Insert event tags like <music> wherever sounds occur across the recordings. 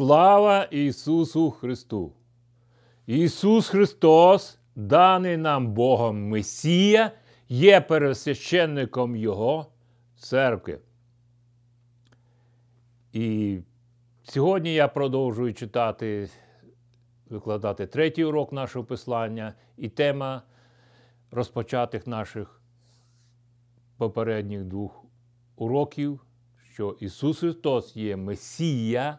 Слава Ісусу Христу! Ісус Христос, даний нам Богом Месія, є пересвященником Його церкви. І сьогодні я продовжую читати, викладати третій урок нашого послання і тема розпочатих наших попередніх двох уроків, що Ісус Христос є Месія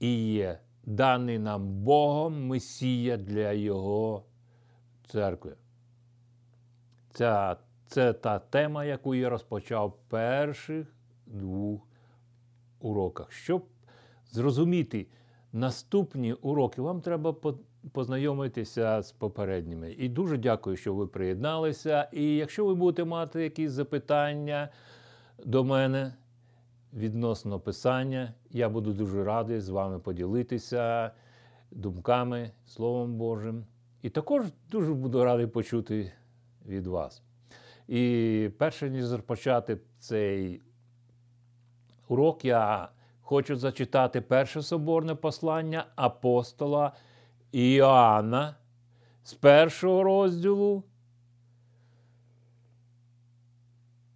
і є даний нам Богом Месія для Його церкви. Це, це та тема, яку я розпочав в перших двох уроках. Щоб зрозуміти наступні уроки, вам треба познайомитися з попередніми. І дуже дякую, що ви приєдналися. І якщо ви будете мати якісь запитання до мене, відносно писання. Я буду дуже радий з вами поділитися думками, Словом Божим. І також дуже буду радий почути від вас. І перше ніж розпочати цей урок, я хочу зачитати перше соборне послання апостола Іоанна з першого розділу.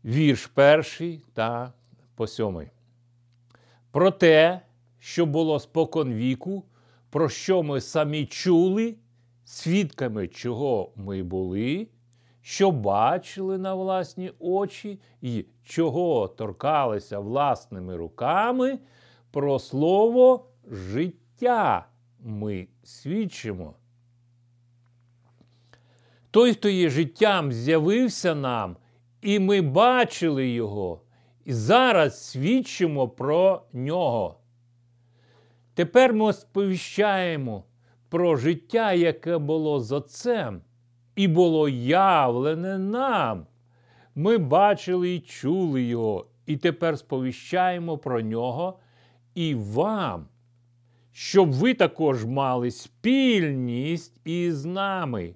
Вірш перший та по сьомий. Про те, що було спокон віку, про що ми самі чули, свідками чого ми були, що бачили на власні очі і чого торкалися власними руками, про слово життя ми свідчимо. Той, хто є життям, з'явився нам, і ми бачили Його і зараз свідчимо про нього. Тепер ми сповіщаємо про життя, яке було з Отцем, і було явлене нам. Ми бачили і чули його, і тепер сповіщаємо про нього і вам, щоб ви також мали спільність із нами.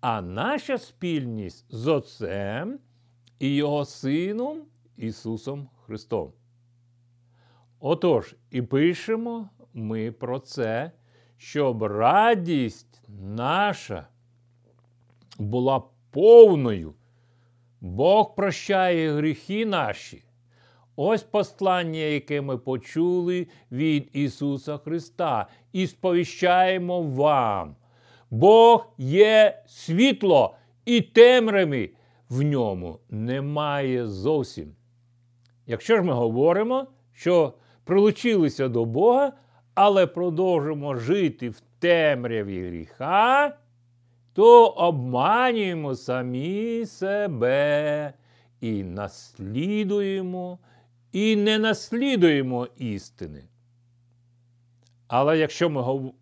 А наша спільність з Отцем і Його Сином Ісусом Христом. Отож, і пишемо ми про це, щоб радість наша була повною. Бог прощає гріхи наші. Ось послання, яке ми почули від Ісуса Христа, і сповіщаємо вам. Бог є світло і темряви в ньому немає зовсім. Якщо ж ми говоримо, що прилучилися до Бога, але продовжимо жити в темряві гріха, то обманюємо самі себе і наслідуємо, і не наслідуємо істини. Але якщо ми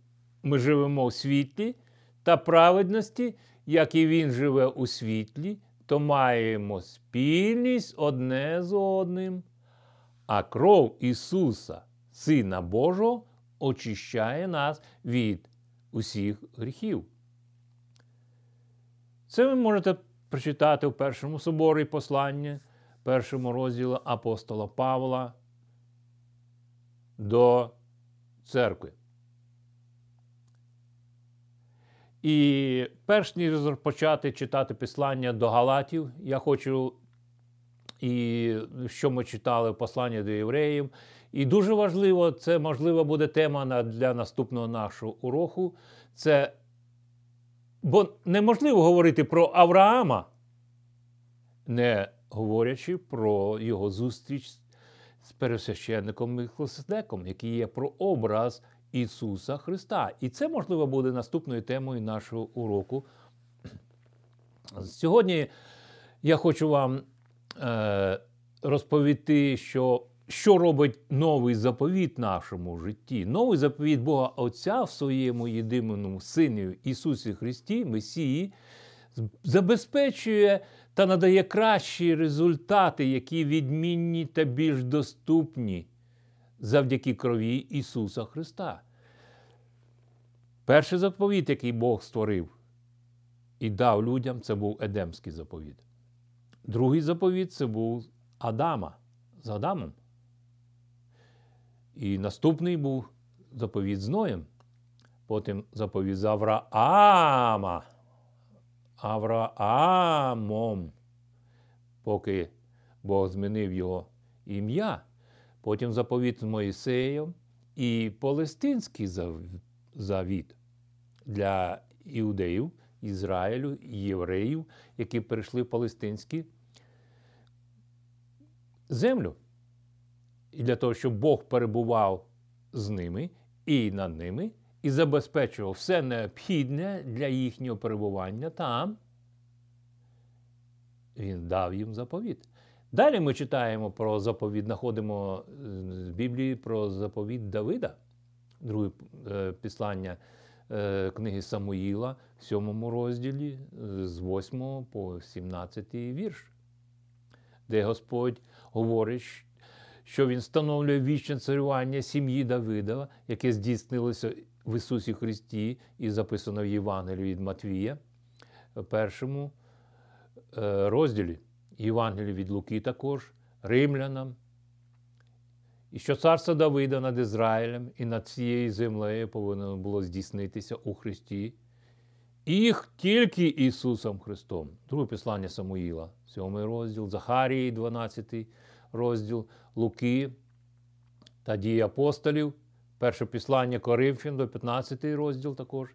ми живемо у світлі та праведності, як і Він живе у світлі, то маємо спільність одне з одним, а кров Ісуса, Сина Божого, очищає нас від усіх гріхів. Це ви можете прочитати в першому соборі послання, першому розділі апостола Павла до церкви. І перш ніж почати читати послання до Галатів, я хочу, і що ми читали послання до євреїв. І дуже важливо, це можливо буде тема для наступного нашого уроку. Це бо неможливо говорити про Авраама, не говорячи про його зустріч з пересвященником Михлоседеком, який є про образ Ісуса Христа. І це, можливо, буде наступною темою нашого уроку. Сьогодні я хочу вам е, розповісти, що що робить новий заповіт нашому житті. Новий заповіт Бога Отця в своєму єдиному Сині Ісусі Христі, Месії, забезпечує та надає кращі результати, які відмінні та більш доступні завдяки крові Ісуса Христа. Перший заповіт, який Бог створив і дав людям, це був Едемський заповіт. Другий заповіт це був Адама з Адамом. І наступний був заповіт з Ноєм, потім заповіт з Авраама, Авраамом, поки Бог змінив його ім'я, потім заповіт з Моїсеєм і Палестинський завіт для іудеїв, Ізраїлю, євреїв, які перейшли в палестинські землю. І для того, щоб Бог перебував з ними і над ними, і забезпечував все необхідне для їхнього перебування там, він дав їм заповіт. Далі ми читаємо про заповіт, знаходимо в Біблії про заповіт Давида, друге е, післання е, книги Самуїла, в сьомому розділі, з 8 по 17 вірш, де Господь говорить, що Він встановлює вічне царювання сім'ї Давида, яке здійснилося в Ісусі Христі і записано в Євангелії від Матвія, в першому е, розділі. Євангелії від Луки також, римлянам. І що царство Давида над Ізраїлем і над цією землею повинно було здійснитися у Христі. їх тільки Ісусом Христом. Друге послання Самуїла, 7 розділ, Захарії, 12 розділ, Луки та дії апостолів, перше післання Коринфян до 15 розділ також.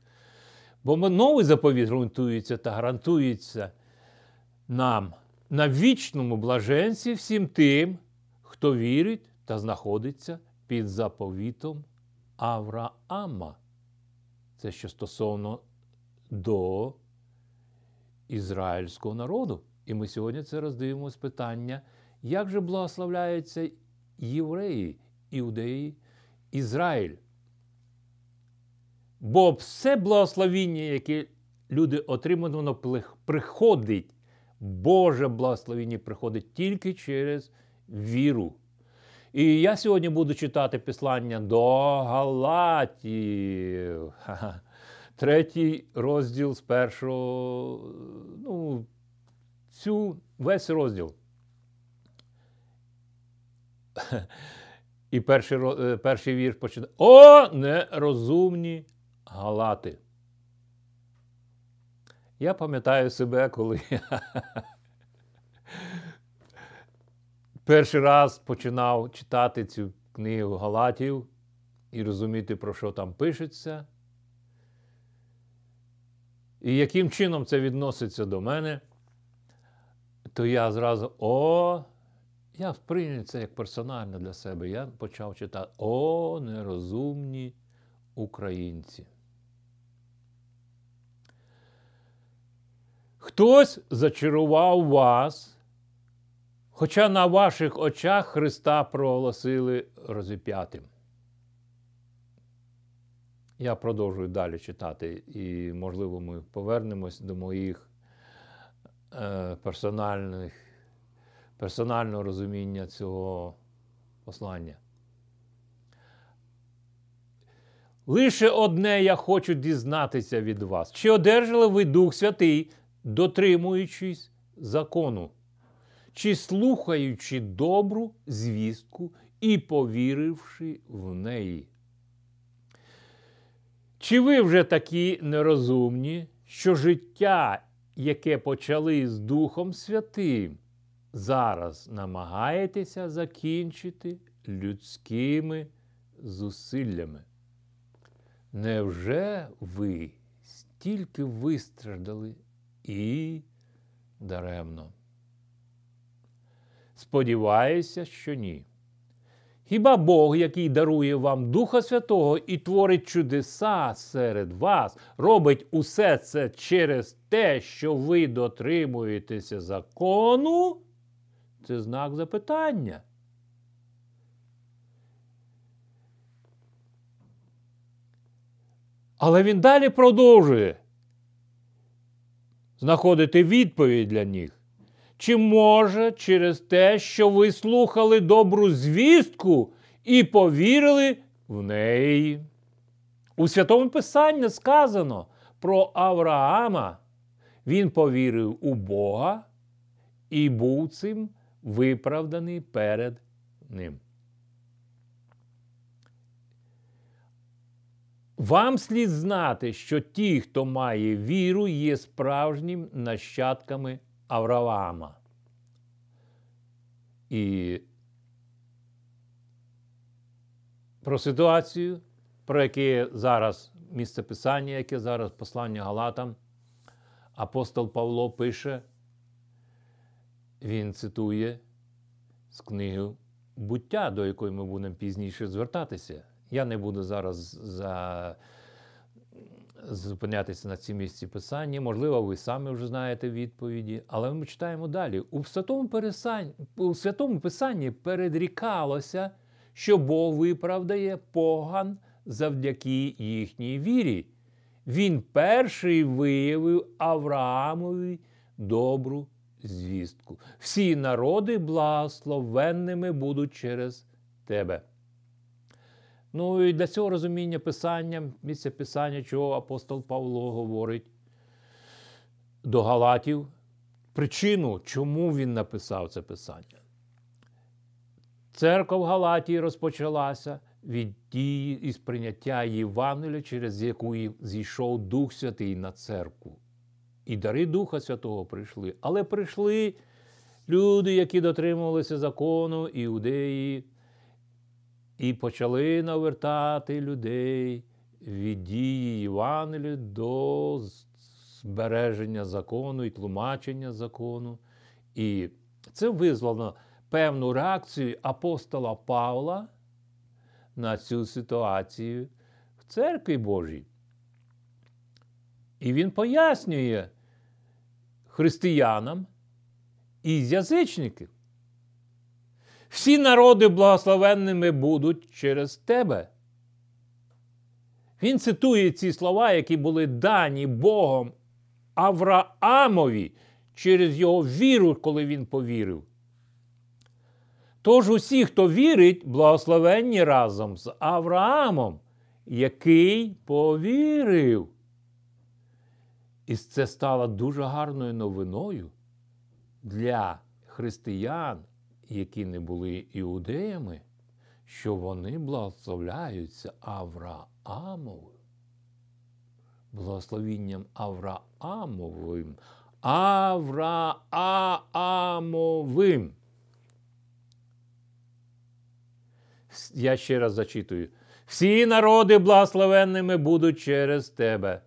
Бо новий заповіт ґрунтується та гарантується нам на вічному блаженстві всім тим, хто вірить та знаходиться під заповітом Авраама. Це що стосовно до ізраїльського народу. І ми сьогодні це роздивимось питання, як же благословляються євреї, іудеї, Ізраїль. Бо все благословіння, яке люди отримують, воно приходить Боже благословення приходить тільки через віру. І я сьогодні буду читати післання до Галатів. Третій розділ з першого, ну, цю весь розділ. І перший е, перший вірш починає. О, нерозумні галати! Я пам'ятаю себе, коли <laughs> я перший раз починав читати цю книгу Галатів і розуміти, про що там пишеться. І яким чином це відноситься до мене, то я зразу о, я сприйняв це як персонально для себе. Я почав читати О, нерозумні українці. Хтось зачарував вас, хоча на ваших очах Христа проголосили розіп'ятим. Я продовжую далі читати, і, можливо, ми повернемось до моїх е, персональних, персонального розуміння цього послання. Лише одне я хочу дізнатися від вас. Чи одержали ви Дух Святий дотримуючись закону, чи слухаючи добру звістку і повіривши в неї. Чи ви вже такі нерозумні, що життя, яке почали з Духом Святим, зараз намагаєтеся закінчити людськими зусиллями? Невже ви стільки вистраждали і даремно. Сподіваюся, що ні. Хіба Бог, який дарує вам Духа Святого і творить чудеса серед вас, робить усе це через те, що ви дотримуєтеся закону? Це знак запитання. Але він далі продовжує знаходити відповідь для них. Чи може через те, що ви слухали добру звістку і повірили в неї? У Святому Писанні сказано про Авраама. Він повірив у Бога і був цим виправданий перед ним. Вам слід знати, що ті, хто має віру, є справжніми нащадками Авраама. І про ситуацію, про яке зараз місце писання, яке зараз послання Галатам, апостол Павло пише, він цитує з книги буття, до якої ми будемо пізніше звертатися. Я не буду зараз за... зупинятися на цій місці писання. Можливо, ви самі вже знаєте відповіді, але ми читаємо далі. У святому, пересань... У святому писанні передрікалося, що Бог виправдає поган завдяки їхній вірі. Він перший виявив Авраамові добру звістку. Всі народи благословенними будуть через тебе. Ну і для цього розуміння Писання, місця Писання, чого апостол Павло говорить до Галатів, причину, чому він написав це Писання. Церква в Галатії розпочалася від дії і сприйняття Євангелія, через яку зійшов Дух Святий на церкву. І дари Духа Святого прийшли. Але прийшли люди, які дотримувалися закону, іудеї, і почали навертати людей від дії Євангелія до збереження закону і тлумачення закону. І це визвало певну реакцію апостола Павла на цю ситуацію в церкві Божій. І він пояснює християнам із язичників. Всі народи благословенними будуть через тебе. Він цитує ці слова, які були дані Богом Авраамові через його віру, коли він повірив. Тож усі, хто вірить, благословенні разом з Авраамом, який повірив. І це стало дуже гарною новиною для християн, які не були іудеями, що вони благословляються Авраамовим. Благословінням Авраамовим. Авраамовим. Я ще раз зачитую. Всі народи благословенними будуть через тебе.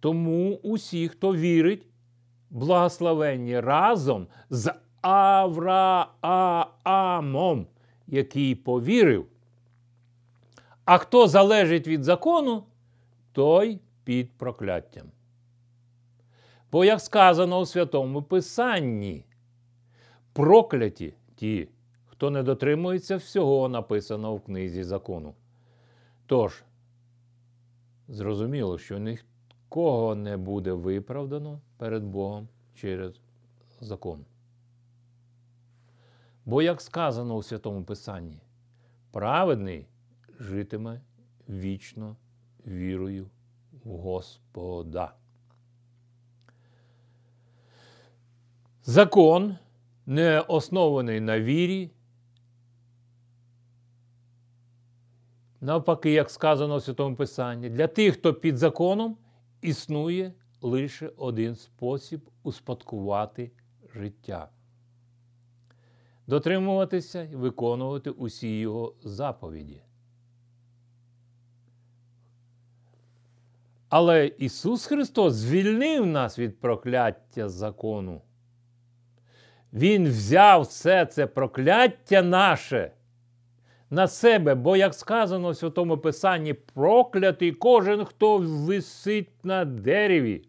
Тому усі, хто вірить, благословенні разом з Авраамом, який повірив. А хто залежить від закону, той під прокляттям. Бо, як сказано у Святому Писанні, прокляті ті, хто не дотримується всього написаного в книзі закону. Тож, зрозуміло, що нікого не буде виправдано перед Богом через закон. Бо, як сказано у Святому Писанні, праведний житиме вічно вірою в Господа. Закон, не оснований на вірі, навпаки, як сказано в Святому Писанні, для тих, хто під законом існує лише один спосіб успадкувати життя. Дотримуватися і виконувати усі його заповіді. Але Ісус Христос звільнив нас від прокляття закону. Він взяв все це прокляття наше на себе, бо, як сказано в Святому Писанні, проклятий кожен, хто висить на дереві.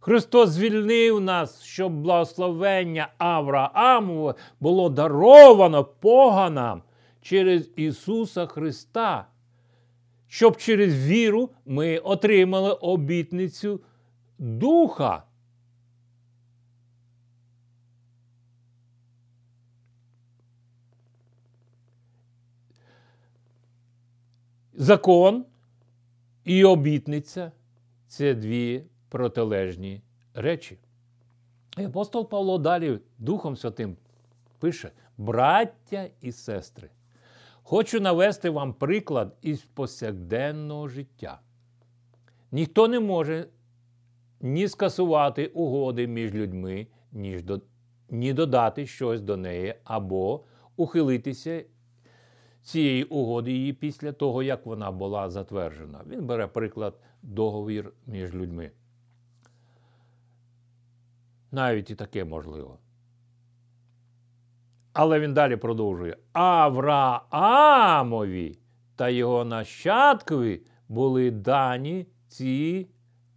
Христос звільнив нас, щоб благословення Авраамове було даровано поганам через Ісуса Христа, щоб через віру ми отримали обітницю Духа. Закон і обітниця це дві протилежні речі. І апостол Павло далі Духом Святим пише: браття і сестри, хочу навести вам приклад із повсякденного життя. Ніхто не може ні скасувати угоди між людьми, ні, додати щось до неї, або ухилитися цієї угоди її після того, як вона була затверджена. Він бере приклад договір між людьми. Навіть і таке можливо. Але він далі продовжує: Авраамові та його нащадкові були дані ці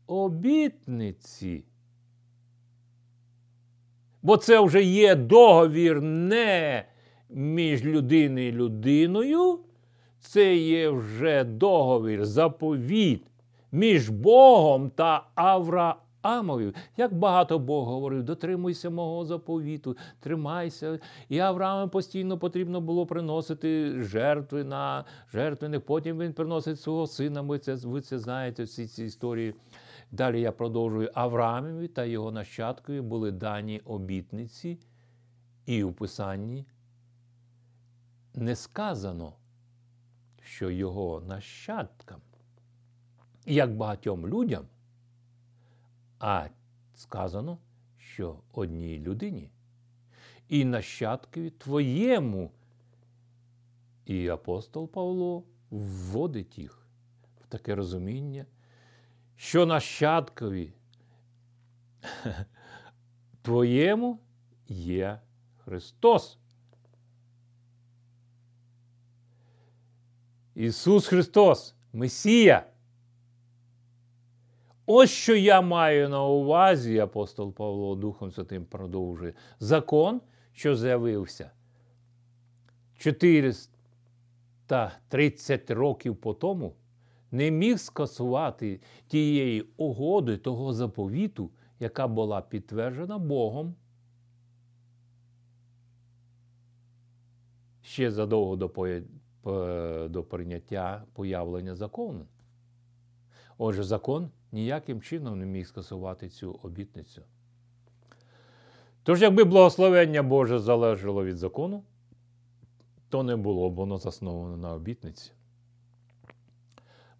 обітниці. Бо це вже є договір не між людиною і людиною, це є вже договір, заповіт між Богом та Авраамові. Як багато Бог говорив, дотримуйся мого заповіту, тримайся. І Аврааму постійно потрібно було приносити жертви на жертвених. Потім він приносить свого сина. Ми це, ви це знаєте, всі ці історії. Далі я продовжую Авраамові та його нащадкові були дані обітниці, і у Писанні не сказано, що його нащадкам, як багатьом людям, а сказано, що одній людині. І нащадкові твоєму. І апостол Павло вводить їх в таке розуміння, що нащадкові <laughs> твоєму є Христос. Ісус Христос, Месія. Ось що я маю на увазі, апостол Павло Духом Святим продовжує. Закон, що з'явився 430 років по тому, не міг скасувати тієї угоди, того заповіту, яка була підтверджена Богом. Ще задовго до до прийняття появлення закону. Отже, закон ніяким чином не міг скасувати цю обітницю. Тож, якби благословення Боже залежало від закону, то не було б воно засноване на обітниці.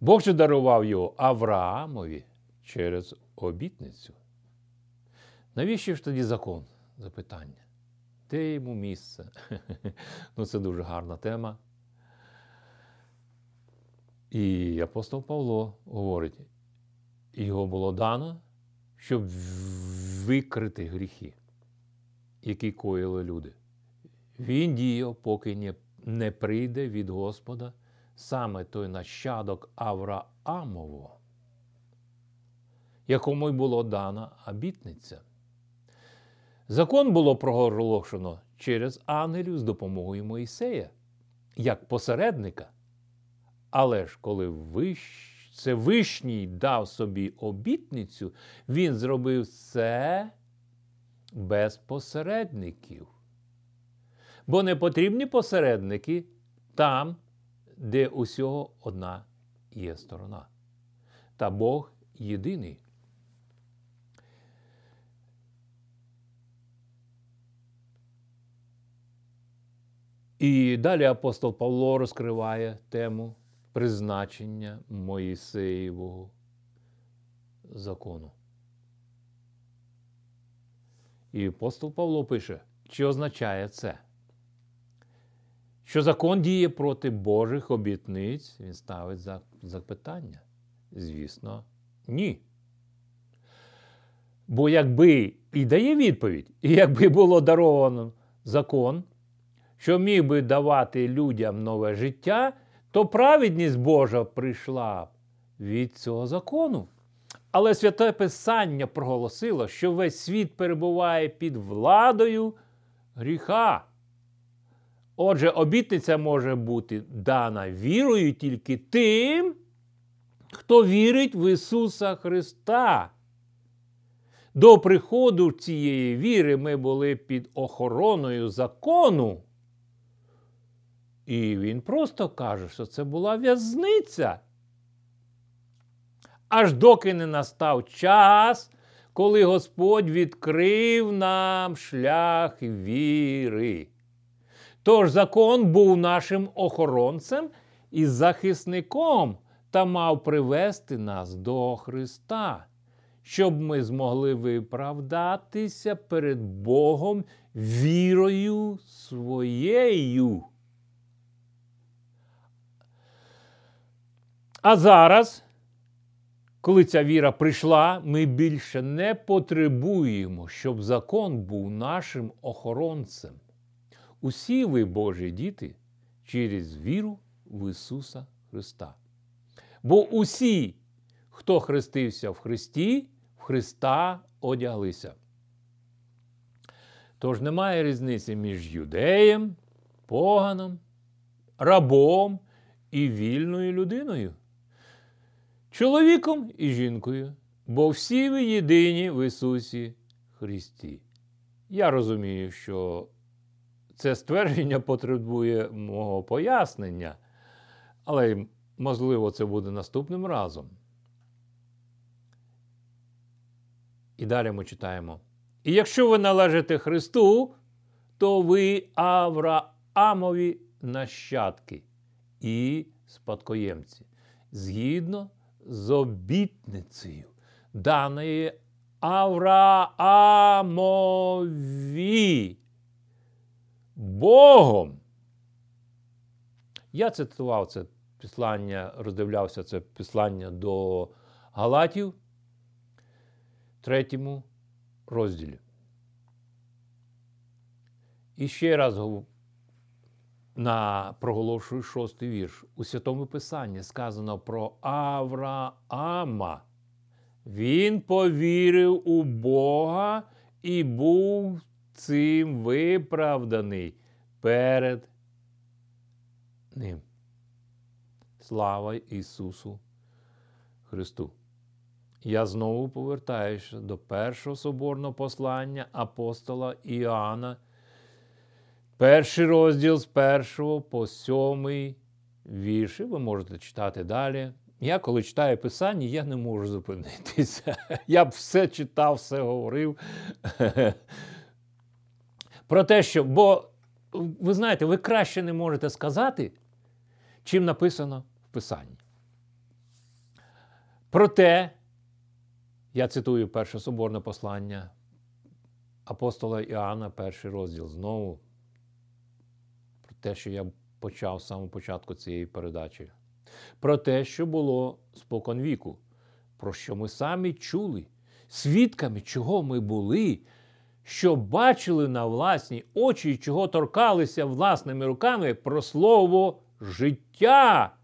Бог же дарував його Авраамові через обітницю. Навіщо ж тоді закон? Запитання. Де йому місце? <laughs> ну, Це дуже гарна тема. І апостол Павло говорить, його було дано, щоб викрити гріхи, які коїли люди. Він діяв, поки не прийде від Господа саме той нащадок Авраамово, якому й було дана обітниця. Закон було проголошено через ангелів з допомогою Моїсея, як посередника. Але ж коли Всевишній дав собі обітницю, він зробив це без посередників. Бо не потрібні посередники там, де усього одна є сторона. Та Бог єдиний. І далі апостол Павло розкриває тему призначення Моїсеєвого закону. І апостол Павло пише, що означає це? Що закон діє проти Божих обітниць, він ставить запитання. Звісно, ні. Бо якби і дає відповідь, і якби було даровано закон, що міг би давати людям нове життя, то праведність Божа прийшла від цього закону. Але святе Писання проголосило, що весь світ перебуває під владою гріха. Отже, обітниця може бути дана вірою тільки тим, хто вірить в Ісуса Христа. До приходу цієї віри ми були під охороною закону. І він просто каже, що це була в'язниця. Аж доки не настав час, коли Господь відкрив нам шлях віри. Тож закон був нашим охоронцем і захисником та мав привести нас до Христа, щоб ми змогли виправдатися перед Богом вірою своєю. А зараз, коли ця віра прийшла, ми більше не потребуємо, щоб закон був нашим охоронцем. Усі ви, Божі діти, через віру в Ісуса Христа. Бо усі, хто хрестився в Христі, в Христа одяглися. Тож немає різниці між юдеєм, поганом, рабом і вільною людиною, чоловіком і жінкою, бо всі ви єдині в Ісусі Христі. Я розумію, що це ствердження потребує мого пояснення, але, можливо, це буде наступним разом. І далі ми читаємо. І якщо ви належите Христу, то ви Авраамові нащадки і спадкоємці, згідно з обітницею, даної Авраамові Богом. Я цитував це післання, роздивлявся це післання до Галатів, третьому розділі. І ще раз на проголошую шостий вірш. У Святому Писанні сказано про Авраама. Він повірив у Бога і був цим виправданий перед Ним. Слава Ісусу Христу! Я знову повертаюся до першого соборного послання апостола Іоанна, перший розділ з першого по сьомий вірші. Ви можете читати далі. Я, коли читаю Писання, я не можу зупинитися. <laughs> Я б все читав, все говорив. <laughs> Про те, що, бо ви знаєте, ви краще не можете сказати, чим написано в Писанні. Проте, я цитую перше соборне послання апостола Іоанна, перший розділ знову, те, що я почав з самого початку цієї передачі. Про те, що було спокон віку, про що ми самі чули, свідками, чого ми були, що бачили на власні очі і чого торкалися власними руками про слово життя.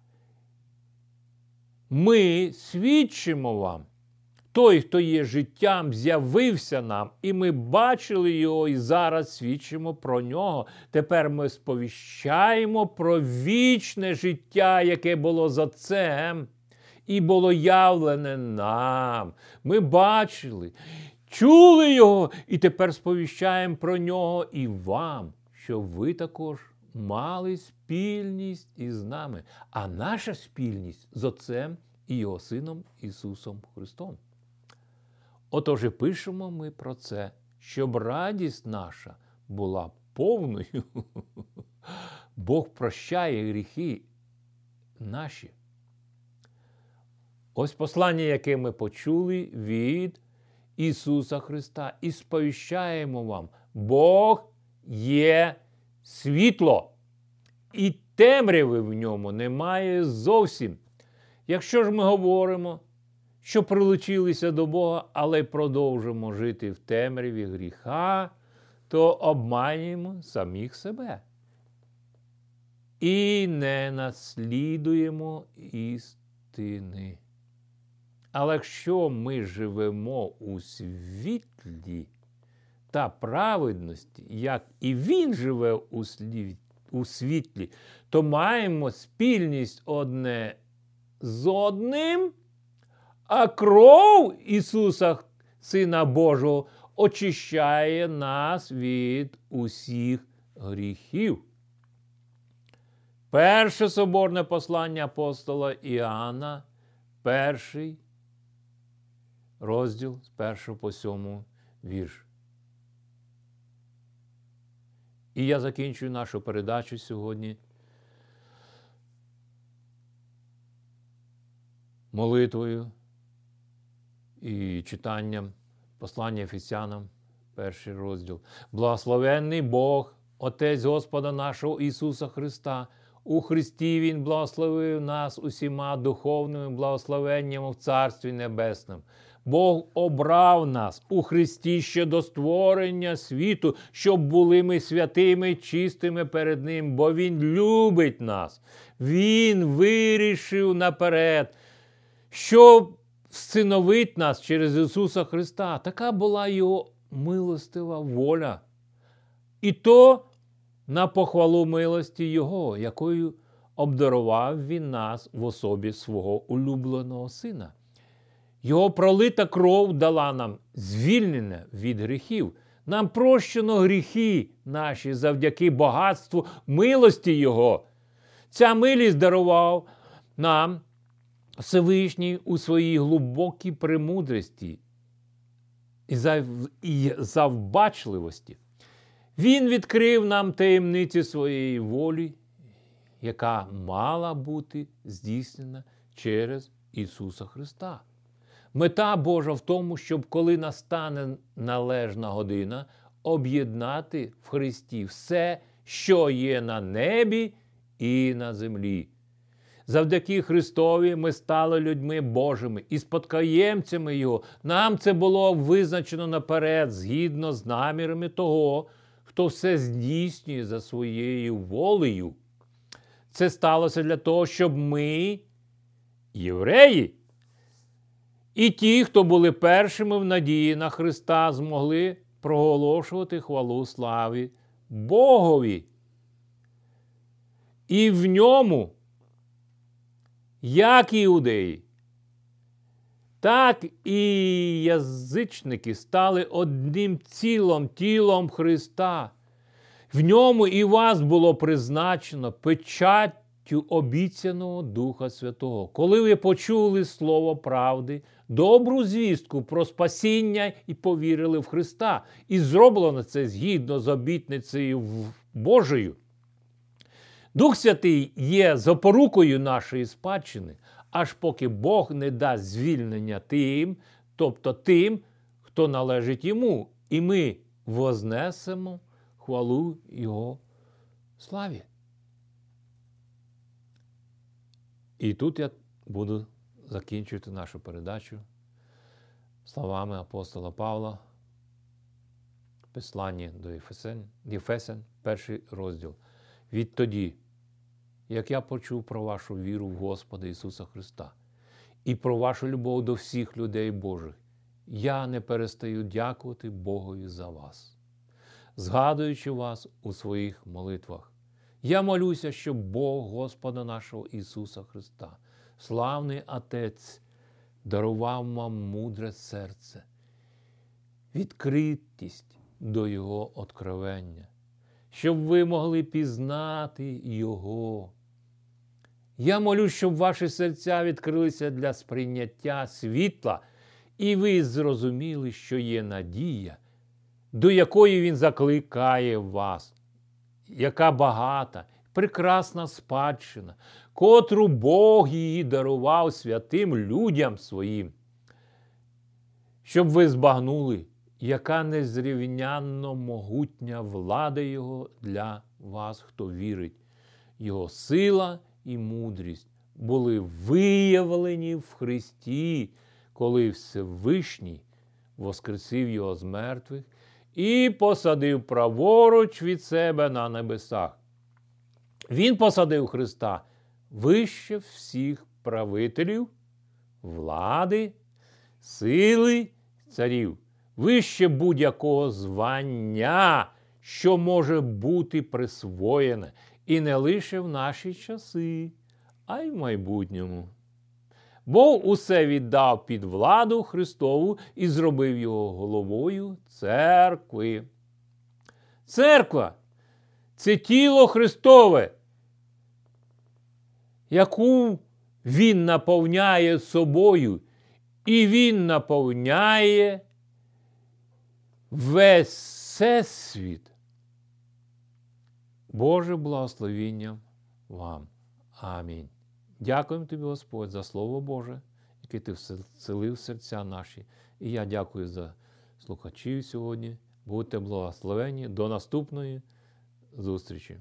Ми свідчимо вам. Той, хто є життям, з'явився нам, і ми бачили його і зараз свідчимо про нього. Тепер ми сповіщаємо про вічне життя, яке було за цим, і було явлене нам. Ми бачили, чули його, і тепер сповіщаємо про нього і вам, що ви також мали спільність із нами, а наша спільність з Отцем і Його Сином Ісусом Христом. Отож і пишемо ми про це, щоб радість наша була повною. <laughs> Бог прощає гріхи наші. Ось послання, яке ми почули від Ісуса Христа, і сповіщаємо вам, Бог є світло, і темряви в ньому немає зовсім. Якщо ж ми говоримо, що прилучилися до Бога, але продовжимо жити в темряві гріха, то обманюємо самих себе. І не наслідуємо істини. Але якщо ми живемо у світлі та праведності, як і Він живе у, слі... у світлі, то маємо спільність одне з одним, а кров Ісуса, Сина Божого, очищає нас від усіх гріхів. Перше соборне послання апостола Іоанна, перший розділ з першого по сьому вірш. І я закінчую нашу передачу сьогодні. Молитвою і читанням послання Ефесянам, перший розділ. Благословенний Бог, Отець Господа нашого Ісуса Христа. У Христі Він благословив нас усіма духовними благословеннями в Царстві Небесному. Бог обрав нас у Христі ще до створення світу, щоб були ми святими, чистими перед Ним, бо Він любить нас. Він вирішив наперед, щоб всиновить нас через Ісуса Христа. Така була Його милостива воля. І то на похвалу милості Його, якою обдарував Він нас в особі свого улюбленого Сина. Його пролита кров дала нам звільнення від гріхів. Нам прощено гріхи наші завдяки багатству милості Його. Ця милість дарував нам Всевишній у своїй глибокій премудрості і завбачливості. Він відкрив нам таємниці своєї волі, яка мала бути здійснена через Ісуса Христа. Мета Божа в тому, щоб коли настане належна година, об'єднати в Христі все, що є на небі і на землі. Завдяки Христові ми стали людьми Божими і спадкоємцями Його. Нам це було визначено наперед, згідно з намірами того, хто все здійснює за своєю волею. Це сталося для того, щоб ми, євреї, і ті, хто були першими в надії на Христа, змогли проголошувати хвалу славі Богові. І в ньому, як іудеї, так і язичники стали одним цілом тілом Христа. В ньому і вас було призначено печаттю обіцяного Духа Святого. Коли ви почули Слово правди, добру звістку про спасіння і повірили в Христа. І зроблено це згідно з обітницею Божою. Дух Святий є запорукою нашої спадщини, аж поки Бог не дасть звільнення тим, тобто тим, хто належить йому, і ми вознесемо хвалу Його славі. І тут я буду закінчувати нашу передачу словами апостола Павла, послання до Єфесен, Єфесен, перший розділ. Відтоді, як я почув про вашу віру в Господа Ісуса Христа і про вашу любов до всіх людей Божих, я не перестаю дякувати Богові за вас, згадуючи вас у своїх молитвах. Я молюся, щоб Бог Господа нашого Ісуса Христа славний Отець дарував вам мудре серце, відкритість до Його откровення, щоб ви могли пізнати Його. Я молю, щоб ваші серця відкрилися для сприйняття світла, і ви зрозуміли, що є надія, до якої Він закликає вас, яка багата, прекрасна спадщина, котру Бог її дарував святим людям своїм, щоб ви збагнули, яка незрівнянно могутня влада Його для вас, хто вірить, Його сила і мудрість були виявлені в Христі, коли Всевишній воскресив Його з мертвих і посадив праворуч від себе на небесах. Він посадив Христа вище всіх правителів, влади, сили царів, вище будь-якого звання, що може бути присвоєне, і не лише в наші часи, а й в майбутньому. Бог усе віддав під владу Христову і зробив його головою церкви. Церква це тіло Христове, яку Він наповняє собою, і Він наповняє весь всесвіт. Боже благословіння вам. Амінь. Дякуємо тобі, Господь, за Слово Боже, яке ти вселив серця наші. І я дякую за слухачів сьогодні. Будьте благословені. До наступної зустрічі!